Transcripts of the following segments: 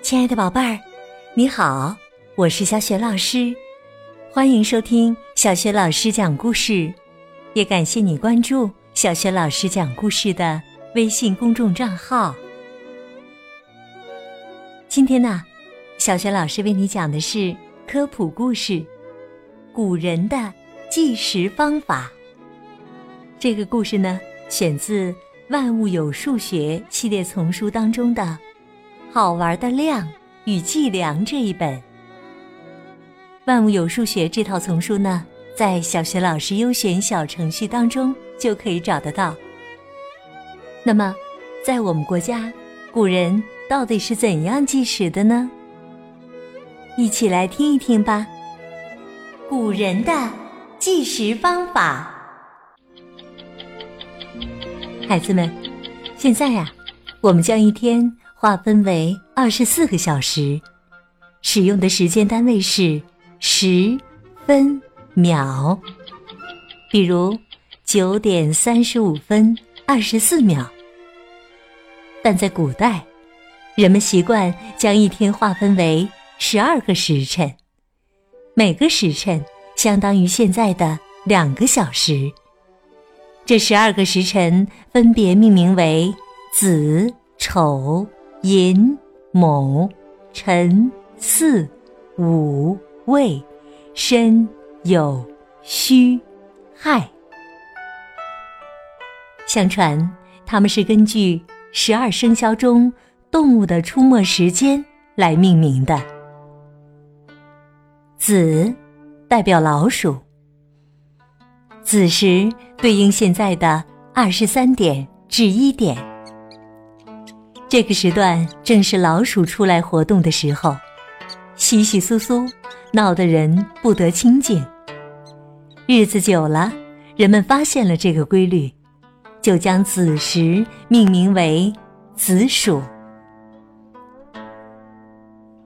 亲爱的宝贝儿，你好，我是小雪老师，欢迎收听小雪老师讲故事，也感谢你关注小雪老师讲故事的微信公众账号。今天呢，小雪老师为你讲的是科普故事：古人的计时方法。这个故事呢，选自《万物有数学》系列丛书当中的。好玩的量与计量这一本《万物有数学》这套丛书呢，在小学老师优选小程序当中就可以找得到。那么，在我们国家，古人到底是怎样计时的呢？一起来听一听吧。古人的计时方法，孩子们，现在呀，我们将一天。划分为二十四个小时，使用的时间单位是时、分、秒。比如九点三十五分二十四秒。但在古代，人们习惯将一天划分为十二个时辰，每个时辰相当于现在的两个小时。这十二个时辰分别命名为子、丑。寅、卯、辰、巳、午、未、申、酉、戌、亥。相传，他们是根据十二生肖中动物的出没时间来命名的。子代表老鼠，子时对应现在的二十三点至一点。这个时段正是老鼠出来活动的时候，稀稀疏疏，闹得人不得清静。日子久了，人们发现了这个规律，就将子时命名为子鼠。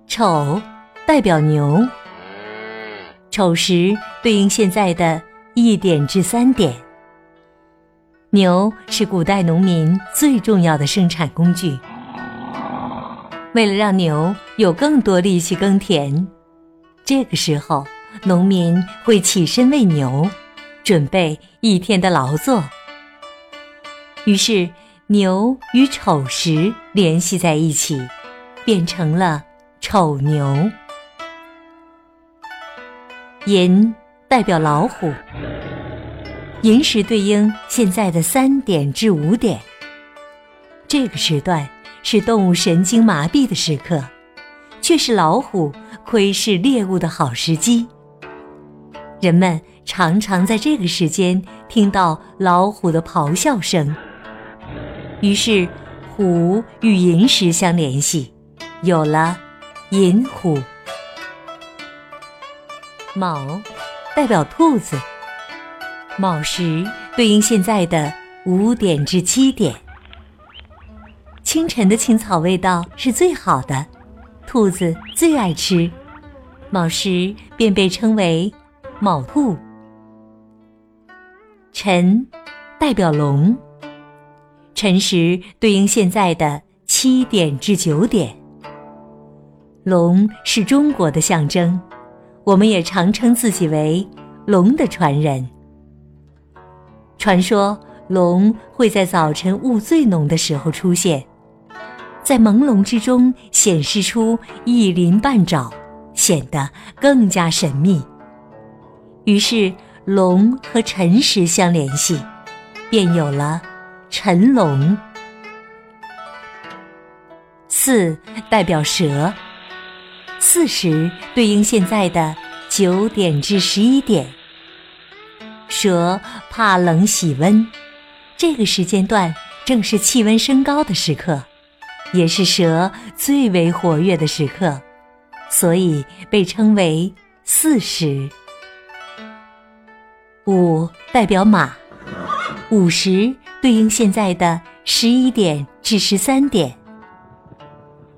丑代表牛，丑时对应现在的一点至三点。牛是古代农民最重要的生产工具。为了让牛有更多力气耕田，这个时候农民会起身喂牛，准备一天的劳作。于是牛与丑时联系在一起，变成了丑牛。寅代表老虎，寅时对应现在的三点至五点，这个时段。是动物神经麻痹的时刻，却是老虎窥视猎物的好时机。人们常常在这个时间听到老虎的咆哮声，于是虎与寅时相联系，有了寅虎。卯代表兔子，卯时对应现在的五点至七点。清晨的青草味道是最好的，兔子最爱吃，卯时便被称为卯兔。辰代表龙，辰时对应现在的七点至九点。龙是中国的象征，我们也常称自己为龙的传人。传说龙会在早晨雾最浓的时候出现。在朦胧之中显示出一鳞半爪，显得更加神秘。于是龙和辰时相联系，便有了辰龙。巳代表蛇，巳时对应现在的九点至十一点。蛇怕冷喜温，这个时间段正是气温升高的时刻。也是蛇最为活跃的时刻，所以被称为巳时。午代表马，午时对应现在的十一点至十三点。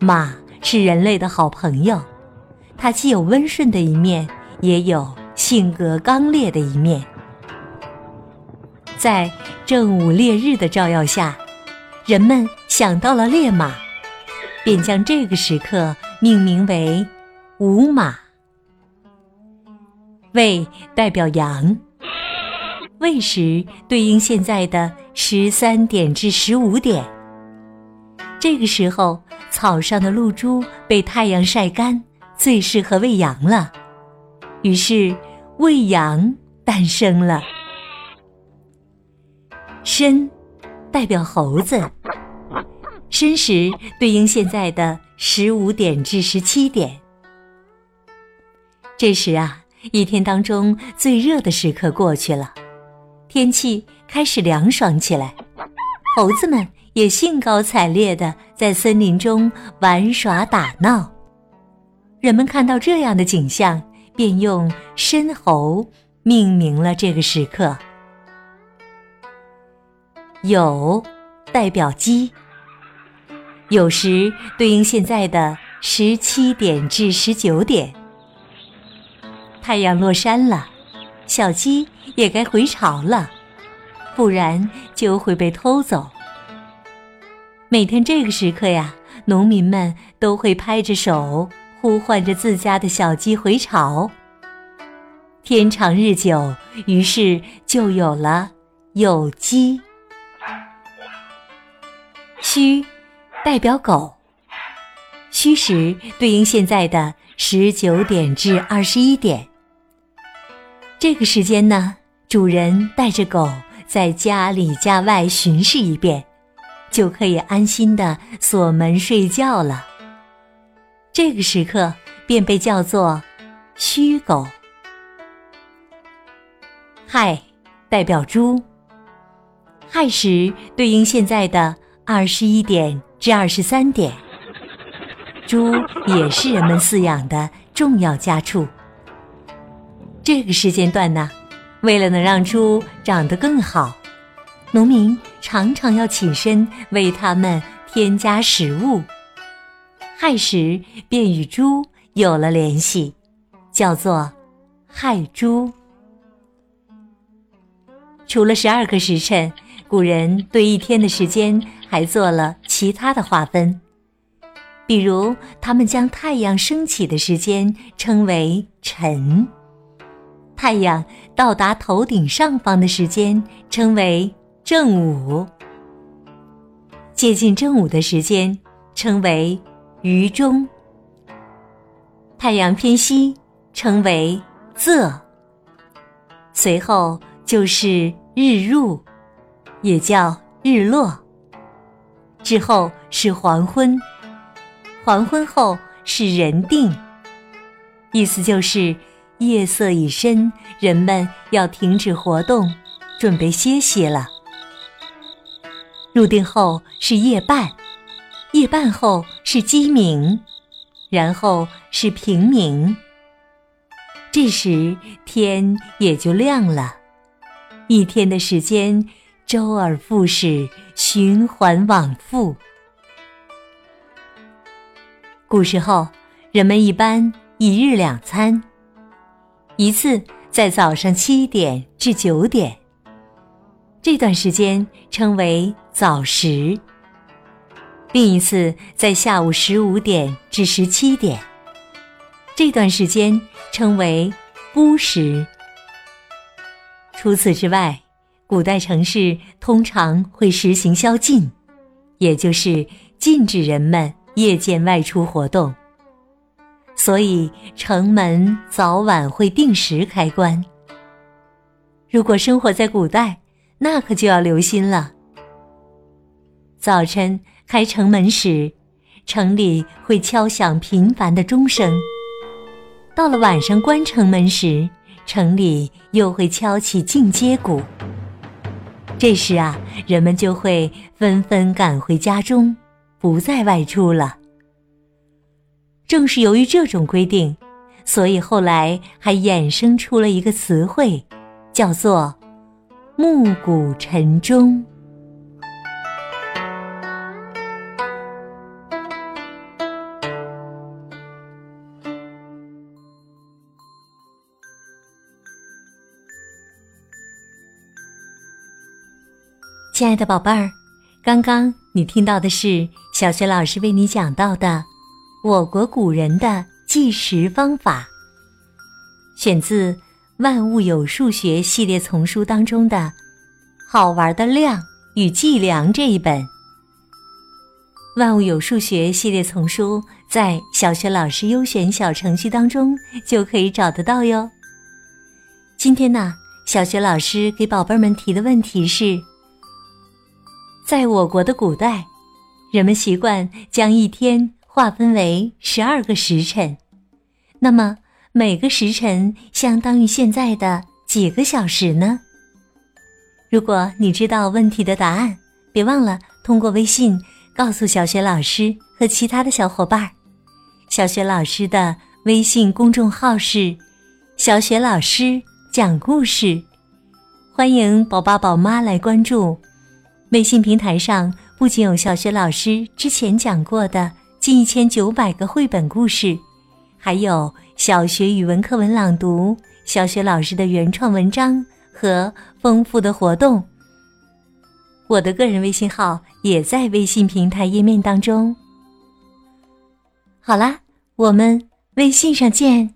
马是人类的好朋友，它既有温顺的一面，也有性格刚烈的一面。在正午烈日的照耀下，人们想到了烈马。便将这个时刻命名为午马。未代表阳，未时对应现在的十三点至十五点。这个时候，草上的露珠被太阳晒干，最适合喂羊了。于是，喂羊诞生了。申，代表猴子。申时对应现在的十五点至十七点。这时啊，一天当中最热的时刻过去了，天气开始凉爽起来，猴子们也兴高采烈的在森林中玩耍打闹。人们看到这样的景象，便用申猴命名了这个时刻。酉，代表鸡。有时对应现在的十七点至十九点。太阳落山了，小鸡也该回巢了，不然就会被偷走。每天这个时刻呀，农民们都会拍着手呼唤着自家的小鸡回巢。天长日久，于是就有了有鸡。戌，代表狗。戌时对应现在的十九点至二十一点。这个时间呢，主人带着狗在家里家外巡视一遍，就可以安心的锁门睡觉了。这个时刻便被叫做戌狗。亥，代表猪。亥时对应现在的。二十一点至二十三点，猪也是人们饲养的重要家畜。这个时间段呢，为了能让猪长得更好，农民常常要起身为它们添加食物。亥时便与猪有了联系，叫做亥猪。除了十二个时辰。古人对一天的时间还做了其他的划分，比如他们将太阳升起的时间称为晨，太阳到达头顶上方的时间称为正午，接近正午的时间称为余中，太阳偏西称为仄，随后就是日入。也叫日落，之后是黄昏，黄昏后是人定。意思就是夜色已深，人们要停止活动，准备歇息了。入定后是夜半，夜半后是鸡鸣，然后是平明。这时天也就亮了，一天的时间。周而复始，循环往复。古时候，人们一般一日两餐，一次在早上七点至九点，这段时间称为早食；另一次在下午十五点至十七点，这段时间称为孤食。除此之外，古代城市通常会实行宵禁，也就是禁止人们夜间外出活动，所以城门早晚会定时开关。如果生活在古代，那可就要留心了。早晨开城门时，城里会敲响频繁的钟声；到了晚上关城门时，城里又会敲起进阶鼓。这时啊，人们就会纷纷赶回家中，不再外出了。正是由于这种规定，所以后来还衍生出了一个词汇，叫做“暮鼓晨钟”。亲爱的宝贝儿，刚刚你听到的是小学老师为你讲到的《我国古人的计时方法》，选自《万物有数学》系列丛书当中的《好玩的量与计量》这一本。《万物有数学》系列丛书在小学老师优选小程序当中就可以找得到哟。今天呢，小学老师给宝贝们提的问题是：在我国的古代，人们习惯将一天。划分为十二个时辰，那么每个时辰相当于现在的几个小时呢？如果你知道问题的答案，别忘了通过微信告诉小学老师和其他的小伙伴。小学老师的微信公众号是“小学老师讲故事”，欢迎宝爸宝妈来关注。微信平台上不仅有小学老师之前讲过的。近一千九百个绘本故事，还有小学语文课文朗读、小学老师的原创文章和丰富的活动。我的个人微信号也在微信平台页面当中。好啦，我们微信上见。